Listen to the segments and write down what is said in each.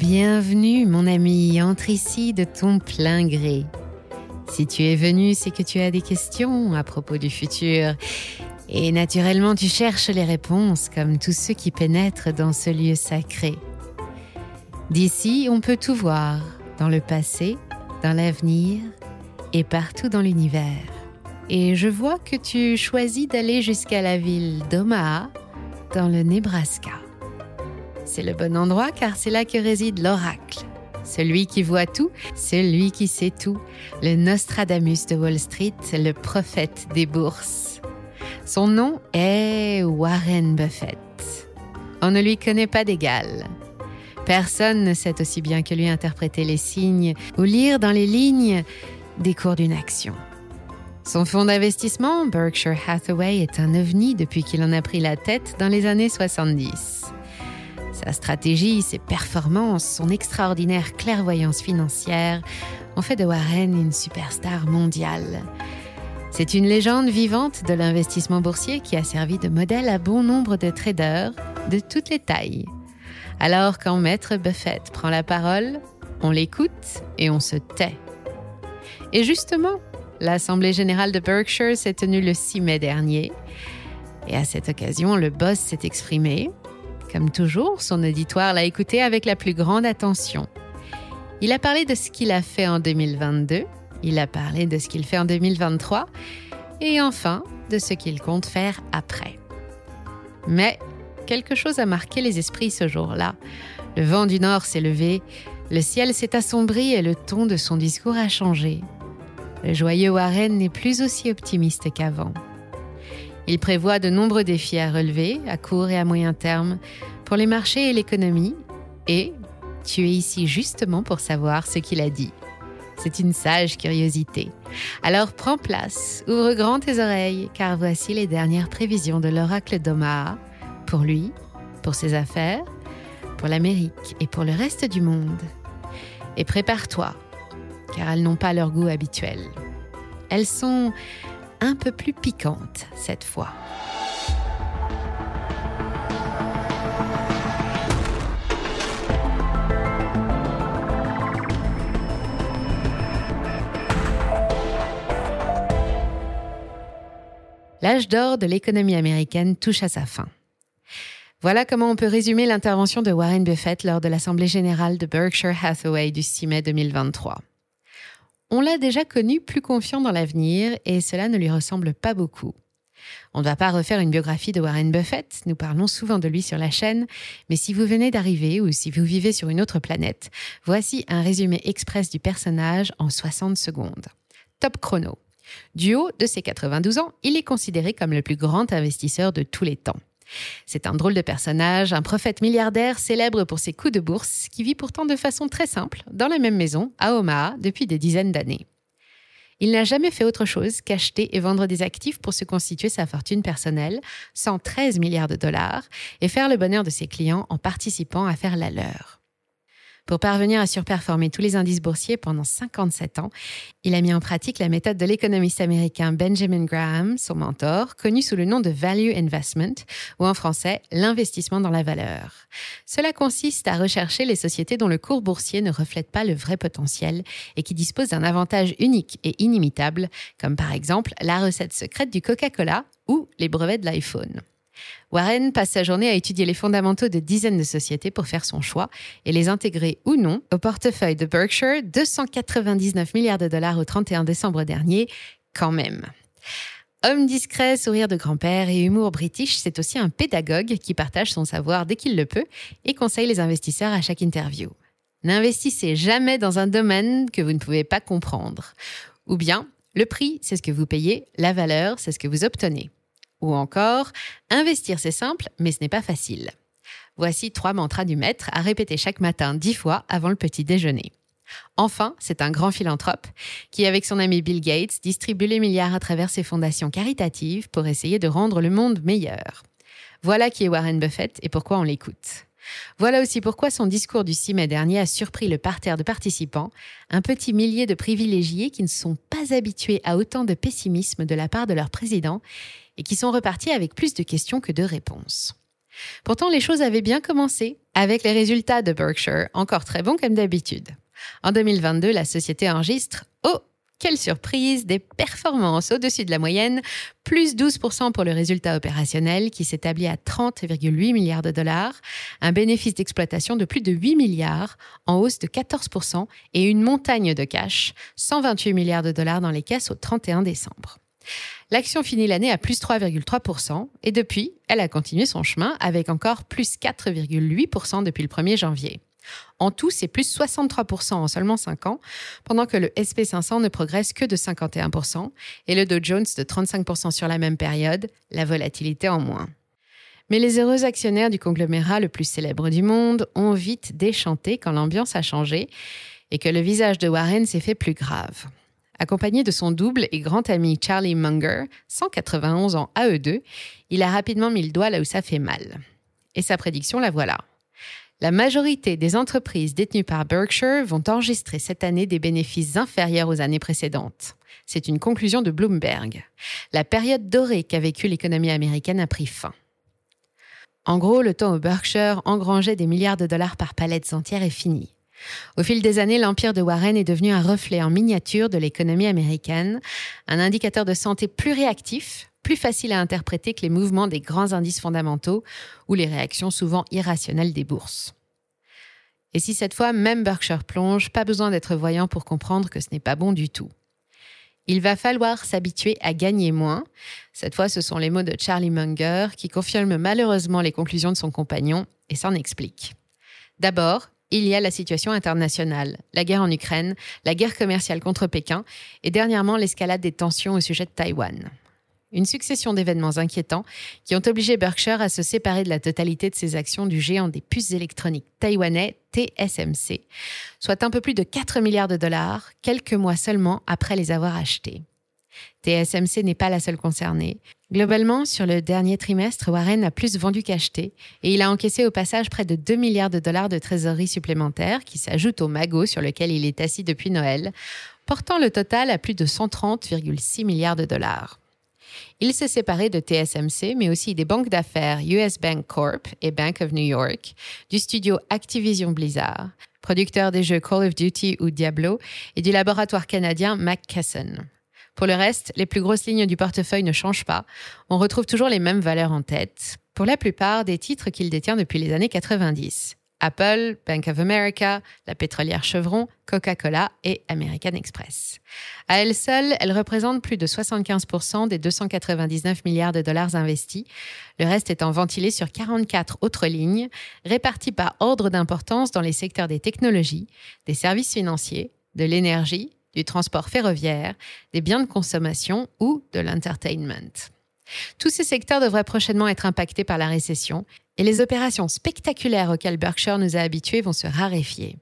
Bienvenue mon ami, entre ici de ton plein gré. Si tu es venu, c'est que tu as des questions à propos du futur. Et naturellement, tu cherches les réponses comme tous ceux qui pénètrent dans ce lieu sacré. D'ici, on peut tout voir, dans le passé, dans l'avenir et partout dans l'univers. Et je vois que tu choisis d'aller jusqu'à la ville d'Omaha, dans le Nebraska. C'est le bon endroit car c'est là que réside l'oracle. Celui qui voit tout, celui qui sait tout, le Nostradamus de Wall Street, le prophète des bourses. Son nom est Warren Buffett. On ne lui connaît pas d'égal. Personne ne sait aussi bien que lui interpréter les signes ou lire dans les lignes des cours d'une action. Son fonds d'investissement, Berkshire Hathaway, est un ovni depuis qu'il en a pris la tête dans les années 70. Sa stratégie, ses performances, son extraordinaire clairvoyance financière ont fait de Warren une superstar mondiale. C'est une légende vivante de l'investissement boursier qui a servi de modèle à bon nombre de traders de toutes les tailles. Alors quand Maître Buffett prend la parole, on l'écoute et on se tait. Et justement, l'Assemblée générale de Berkshire s'est tenue le 6 mai dernier. Et à cette occasion, le boss s'est exprimé comme toujours, son auditoire l'a écouté avec la plus grande attention. Il a parlé de ce qu'il a fait en 2022, il a parlé de ce qu'il fait en 2023 et enfin de ce qu'il compte faire après. Mais quelque chose a marqué les esprits ce jour-là. Le vent du nord s'est levé, le ciel s'est assombri et le ton de son discours a changé. Le joyeux Warren n'est plus aussi optimiste qu'avant. Il prévoit de nombreux défis à relever, à court et à moyen terme, pour les marchés et l'économie. Et tu es ici justement pour savoir ce qu'il a dit. C'est une sage curiosité. Alors prends place, ouvre grand tes oreilles, car voici les dernières prévisions de l'oracle d'Omaha, pour lui, pour ses affaires, pour l'Amérique et pour le reste du monde. Et prépare-toi, car elles n'ont pas leur goût habituel. Elles sont un peu plus piquante cette fois. L'âge d'or de l'économie américaine touche à sa fin. Voilà comment on peut résumer l'intervention de Warren Buffett lors de l'Assemblée générale de Berkshire Hathaway du 6 mai 2023. On l'a déjà connu plus confiant dans l'avenir et cela ne lui ressemble pas beaucoup. On ne va pas refaire une biographie de Warren Buffett, nous parlons souvent de lui sur la chaîne, mais si vous venez d'arriver ou si vous vivez sur une autre planète, voici un résumé express du personnage en 60 secondes. Top chrono. Du haut de ses 92 ans, il est considéré comme le plus grand investisseur de tous les temps. C'est un drôle de personnage, un prophète milliardaire célèbre pour ses coups de bourse, qui vit pourtant de façon très simple, dans la même maison, à Omaha, depuis des dizaines d'années. Il n'a jamais fait autre chose qu'acheter et vendre des actifs pour se constituer sa fortune personnelle, 113 milliards de dollars, et faire le bonheur de ses clients en participant à faire la leur. Pour parvenir à surperformer tous les indices boursiers pendant 57 ans, il a mis en pratique la méthode de l'économiste américain Benjamin Graham, son mentor, connu sous le nom de Value Investment, ou en français l'investissement dans la valeur. Cela consiste à rechercher les sociétés dont le cours boursier ne reflète pas le vrai potentiel et qui disposent d'un avantage unique et inimitable, comme par exemple la recette secrète du Coca-Cola ou les brevets de l'iPhone. Warren passe sa journée à étudier les fondamentaux de dizaines de sociétés pour faire son choix et les intégrer ou non au portefeuille de Berkshire, 299 milliards de dollars au 31 décembre dernier, quand même. Homme discret, sourire de grand-père et humour british, c'est aussi un pédagogue qui partage son savoir dès qu'il le peut et conseille les investisseurs à chaque interview. N'investissez jamais dans un domaine que vous ne pouvez pas comprendre. Ou bien, le prix, c'est ce que vous payez, la valeur, c'est ce que vous obtenez. Ou encore, investir c'est simple, mais ce n'est pas facile. Voici trois mantras du maître à répéter chaque matin dix fois avant le petit déjeuner. Enfin, c'est un grand philanthrope qui, avec son ami Bill Gates, distribue les milliards à travers ses fondations caritatives pour essayer de rendre le monde meilleur. Voilà qui est Warren Buffett et pourquoi on l'écoute. Voilà aussi pourquoi son discours du 6 mai dernier a surpris le parterre de participants, un petit millier de privilégiés qui ne sont pas habitués à autant de pessimisme de la part de leur président et qui sont repartis avec plus de questions que de réponses. Pourtant, les choses avaient bien commencé avec les résultats de Berkshire encore très bons comme d'habitude. En 2022, la société enregistre, oh, quelle surprise, des performances au-dessus de la moyenne, plus 12% pour le résultat opérationnel qui s'établit à 30,8 milliards de dollars, un bénéfice d'exploitation de plus de 8 milliards, en hausse de 14%, et une montagne de cash, 128 milliards de dollars dans les caisses au 31 décembre. L'action finit l'année à plus 3,3% et depuis, elle a continué son chemin avec encore plus 4,8% depuis le 1er janvier. En tout, c'est plus 63% en seulement 5 ans, pendant que le SP500 ne progresse que de 51% et le Dow Jones de 35% sur la même période, la volatilité en moins. Mais les heureux actionnaires du conglomérat le plus célèbre du monde ont vite déchanté quand l'ambiance a changé et que le visage de Warren s'est fait plus grave. Accompagné de son double et grand ami Charlie Munger, 191 ans à eux deux, il a rapidement mis le doigt là où ça fait mal. Et sa prédiction, la voilà. La majorité des entreprises détenues par Berkshire vont enregistrer cette année des bénéfices inférieurs aux années précédentes. C'est une conclusion de Bloomberg. La période dorée qu'a vécue l'économie américaine a pris fin. En gros, le temps où Berkshire engrangeait des milliards de dollars par palettes entières est fini. Au fil des années, l'empire de Warren est devenu un reflet en miniature de l'économie américaine, un indicateur de santé plus réactif, plus facile à interpréter que les mouvements des grands indices fondamentaux ou les réactions souvent irrationnelles des bourses. Et si cette fois même Berkshire plonge, pas besoin d'être voyant pour comprendre que ce n'est pas bon du tout. Il va falloir s'habituer à gagner moins. Cette fois, ce sont les mots de Charlie Munger qui confirment malheureusement les conclusions de son compagnon et s'en explique. D'abord, il y a la situation internationale, la guerre en Ukraine, la guerre commerciale contre Pékin et dernièrement l'escalade des tensions au sujet de Taïwan une succession d'événements inquiétants qui ont obligé Berkshire à se séparer de la totalité de ses actions du géant des puces électroniques taïwanais TSMC, soit un peu plus de 4 milliards de dollars, quelques mois seulement après les avoir achetés. TSMC n'est pas la seule concernée. Globalement, sur le dernier trimestre, Warren a plus vendu qu'acheté et il a encaissé au passage près de 2 milliards de dollars de trésorerie supplémentaires qui s'ajoutent au magot sur lequel il est assis depuis Noël, portant le total à plus de 130,6 milliards de dollars. Il s'est séparé de TSMC, mais aussi des banques d'affaires US Bank Corp et Bank of New York, du studio Activision Blizzard, producteur des jeux Call of Duty ou Diablo, et du laboratoire canadien McKesson. Pour le reste, les plus grosses lignes du portefeuille ne changent pas. On retrouve toujours les mêmes valeurs en tête, pour la plupart des titres qu'il détient depuis les années 90. Apple, Bank of America, la pétrolière Chevron, Coca-Cola et American Express. À elle seule, elle représente plus de 75% des 299 milliards de dollars investis, le reste étant ventilé sur 44 autres lignes, réparties par ordre d'importance dans les secteurs des technologies, des services financiers, de l'énergie, du transport ferroviaire, des biens de consommation ou de l'entertainment. Tous ces secteurs devraient prochainement être impactés par la récession et les opérations spectaculaires auxquelles Berkshire nous a habitués vont se raréfier.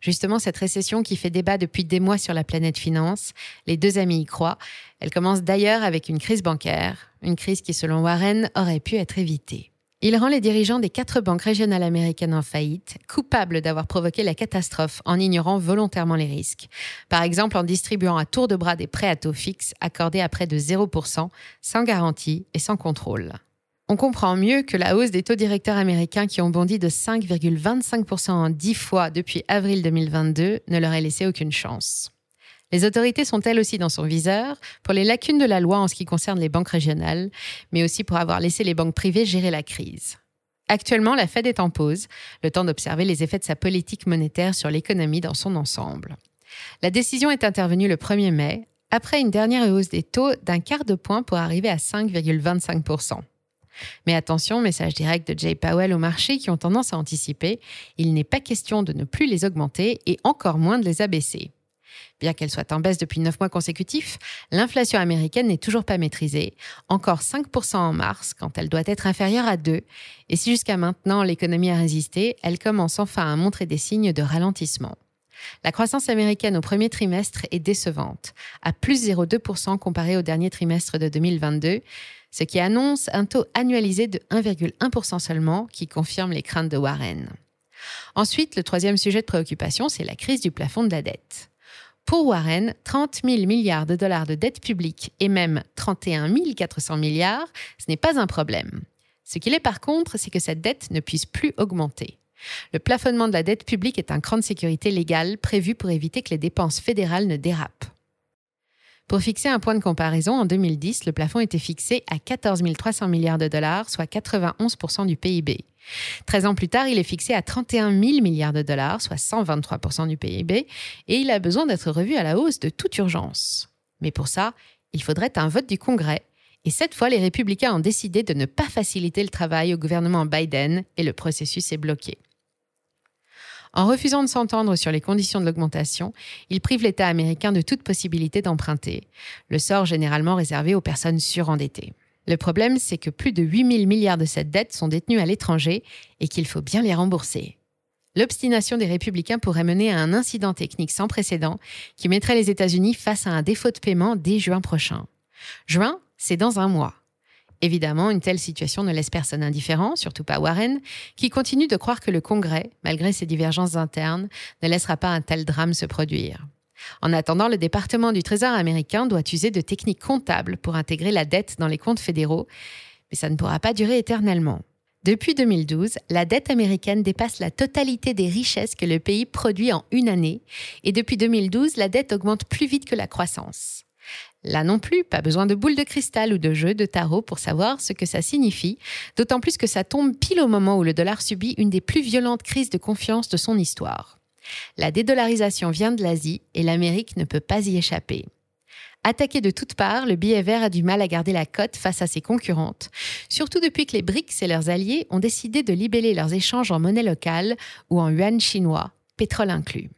Justement, cette récession qui fait débat depuis des mois sur la planète finance, les deux amis y croient. Elle commence d'ailleurs avec une crise bancaire, une crise qui, selon Warren, aurait pu être évitée. Il rend les dirigeants des quatre banques régionales américaines en faillite coupables d'avoir provoqué la catastrophe en ignorant volontairement les risques. Par exemple en distribuant à tour de bras des prêts à taux fixes accordés à près de 0%, sans garantie et sans contrôle. On comprend mieux que la hausse des taux directeurs américains qui ont bondi de 5,25% en 10 fois depuis avril 2022 ne leur ait laissé aucune chance. Les autorités sont elles aussi dans son viseur pour les lacunes de la loi en ce qui concerne les banques régionales, mais aussi pour avoir laissé les banques privées gérer la crise. Actuellement, la Fed est en pause, le temps d'observer les effets de sa politique monétaire sur l'économie dans son ensemble. La décision est intervenue le 1er mai, après une dernière hausse des taux d'un quart de point pour arriver à 5,25%. Mais attention, message direct de Jay Powell au marché qui ont tendance à anticiper, il n'est pas question de ne plus les augmenter et encore moins de les abaisser. Bien qu'elle soit en baisse depuis 9 mois consécutifs, l'inflation américaine n'est toujours pas maîtrisée, encore 5% en mars quand elle doit être inférieure à 2, et si jusqu'à maintenant l'économie a résisté, elle commence enfin à montrer des signes de ralentissement. La croissance américaine au premier trimestre est décevante, à plus 0,2% comparé au dernier trimestre de 2022, ce qui annonce un taux annualisé de 1,1% seulement, qui confirme les craintes de Warren. Ensuite, le troisième sujet de préoccupation, c'est la crise du plafond de la dette. Pour Warren, 30 000 milliards de dollars de dette publique et même 31 400 milliards, ce n'est pas un problème. Ce qu'il est par contre, c'est que cette dette ne puisse plus augmenter. Le plafonnement de la dette publique est un cran de sécurité légale prévu pour éviter que les dépenses fédérales ne dérapent. Pour fixer un point de comparaison, en 2010, le plafond était fixé à 14 300 milliards de dollars, soit 91% du PIB. 13 ans plus tard, il est fixé à 31 000 milliards de dollars, soit 123% du PIB, et il a besoin d'être revu à la hausse de toute urgence. Mais pour ça, il faudrait un vote du Congrès, et cette fois, les républicains ont décidé de ne pas faciliter le travail au gouvernement Biden, et le processus est bloqué. En refusant de s'entendre sur les conditions de l'augmentation, il prive l'État américain de toute possibilité d'emprunter, le sort généralement réservé aux personnes surendettées. Le problème, c'est que plus de 8 000 milliards de cette dette sont détenus à l'étranger et qu'il faut bien les rembourser. L'obstination des républicains pourrait mener à un incident technique sans précédent qui mettrait les États-Unis face à un défaut de paiement dès juin prochain. Juin, c'est dans un mois. Évidemment, une telle situation ne laisse personne indifférent, surtout pas Warren, qui continue de croire que le Congrès, malgré ses divergences internes, ne laissera pas un tel drame se produire. En attendant, le département du Trésor américain doit user de techniques comptables pour intégrer la dette dans les comptes fédéraux, mais ça ne pourra pas durer éternellement. Depuis 2012, la dette américaine dépasse la totalité des richesses que le pays produit en une année, et depuis 2012, la dette augmente plus vite que la croissance. Là non plus, pas besoin de boule de cristal ou de jeu de tarot pour savoir ce que ça signifie, d'autant plus que ça tombe pile au moment où le dollar subit une des plus violentes crises de confiance de son histoire. La dédollarisation vient de l'Asie et l'Amérique ne peut pas y échapper. Attaqué de toutes parts, le billet vert a du mal à garder la cote face à ses concurrentes, surtout depuis que les BRICS et leurs alliés ont décidé de libeller leurs échanges en monnaie locale ou en yuan chinois, pétrole inclus.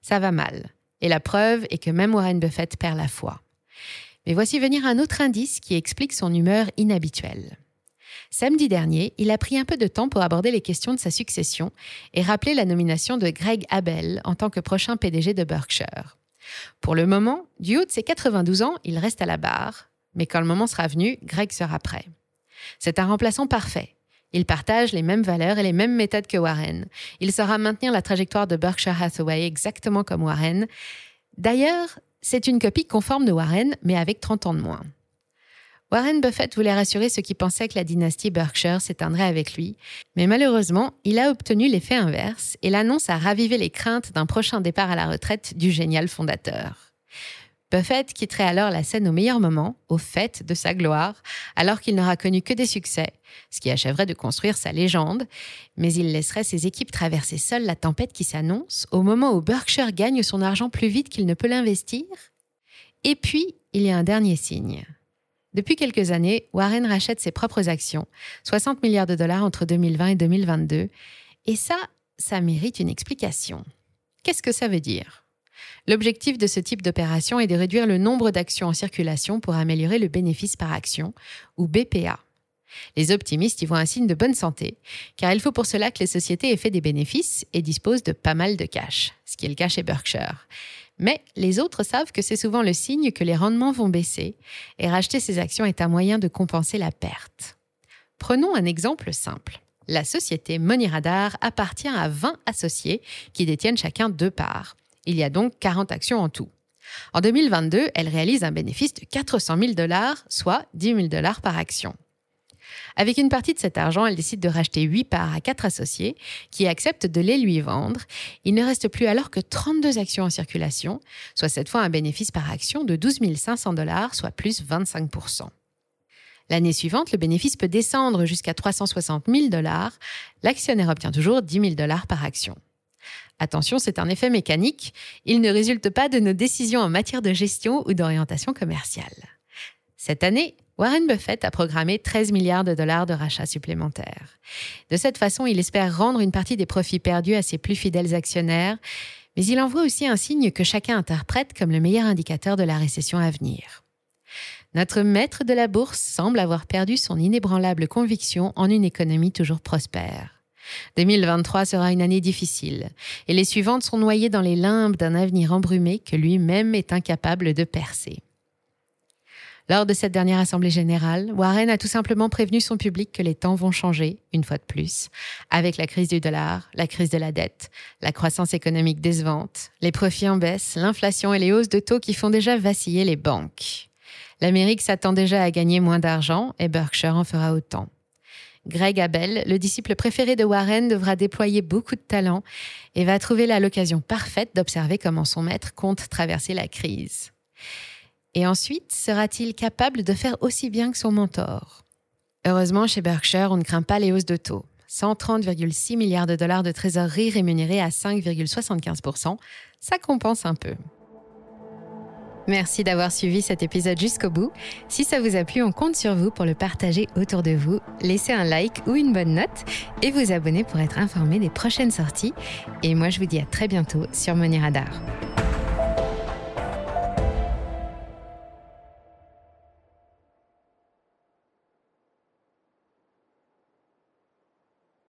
Ça va mal, et la preuve est que même Warren Buffett perd la foi. Mais voici venir un autre indice qui explique son humeur inhabituelle. Samedi dernier, il a pris un peu de temps pour aborder les questions de sa succession et rappeler la nomination de Greg Abel en tant que prochain PDG de Berkshire. Pour le moment, du haut de ses 92 ans, il reste à la barre, mais quand le moment sera venu, Greg sera prêt. C'est un remplaçant parfait. Il partage les mêmes valeurs et les mêmes méthodes que Warren. Il saura maintenir la trajectoire de Berkshire Hathaway exactement comme Warren. D'ailleurs, c'est une copie conforme de Warren, mais avec 30 ans de moins. Warren Buffett voulait rassurer ceux qui pensaient que la dynastie Berkshire s'éteindrait avec lui, mais malheureusement, il a obtenu l'effet inverse et l'annonce a ravivé les craintes d'un prochain départ à la retraite du génial fondateur. Buffett quitterait alors la scène au meilleur moment, au fait de sa gloire, alors qu'il n'aura connu que des succès, ce qui achèverait de construire sa légende, mais il laisserait ses équipes traverser seules la tempête qui s'annonce au moment où Berkshire gagne son argent plus vite qu'il ne peut l'investir. Et puis, il y a un dernier signe. Depuis quelques années, Warren rachète ses propres actions, 60 milliards de dollars entre 2020 et 2022, et ça, ça mérite une explication. Qu'est-ce que ça veut dire? L'objectif de ce type d'opération est de réduire le nombre d'actions en circulation pour améliorer le bénéfice par action, ou BPA. Les optimistes y voient un signe de bonne santé, car il faut pour cela que les sociétés aient fait des bénéfices et disposent de pas mal de cash, ce qui est le cas chez Berkshire. Mais les autres savent que c'est souvent le signe que les rendements vont baisser, et racheter ces actions est un moyen de compenser la perte. Prenons un exemple simple. La société Money Radar appartient à 20 associés qui détiennent chacun deux parts. Il y a donc 40 actions en tout. En 2022, elle réalise un bénéfice de 400 000 dollars, soit 10 000 dollars par action. Avec une partie de cet argent, elle décide de racheter 8 parts à 4 associés qui acceptent de les lui vendre. Il ne reste plus alors que 32 actions en circulation, soit cette fois un bénéfice par action de 12 500 dollars, soit plus 25% L'année suivante, le bénéfice peut descendre jusqu'à 360 000 dollars. L'actionnaire obtient toujours 10 000 dollars par action. Attention, c'est un effet mécanique. Il ne résulte pas de nos décisions en matière de gestion ou d'orientation commerciale. Cette année, Warren Buffett a programmé 13 milliards de dollars de rachats supplémentaires. De cette façon, il espère rendre une partie des profits perdus à ses plus fidèles actionnaires, mais il envoie aussi un signe que chacun interprète comme le meilleur indicateur de la récession à venir. Notre maître de la bourse semble avoir perdu son inébranlable conviction en une économie toujours prospère. 2023 sera une année difficile, et les suivantes sont noyées dans les limbes d'un avenir embrumé que lui-même est incapable de percer. Lors de cette dernière assemblée générale, Warren a tout simplement prévenu son public que les temps vont changer, une fois de plus, avec la crise du dollar, la crise de la dette, la croissance économique décevante, les profits en baisse, l'inflation et les hausses de taux qui font déjà vaciller les banques. L'Amérique s'attend déjà à gagner moins d'argent et Berkshire en fera autant. Greg Abel, le disciple préféré de Warren, devra déployer beaucoup de talent et va trouver là l'occasion parfaite d'observer comment son maître compte traverser la crise. Et ensuite, sera-t-il capable de faire aussi bien que son mentor? Heureusement, chez Berkshire, on ne craint pas les hausses de taux. 130,6 milliards de dollars de trésorerie rémunérés à 5,75%, ça compense un peu. Merci d'avoir suivi cet épisode jusqu'au bout. Si ça vous a plu, on compte sur vous pour le partager autour de vous. Laissez un like ou une bonne note et vous abonner pour être informé des prochaines sorties. Et moi, je vous dis à très bientôt sur Money Radar.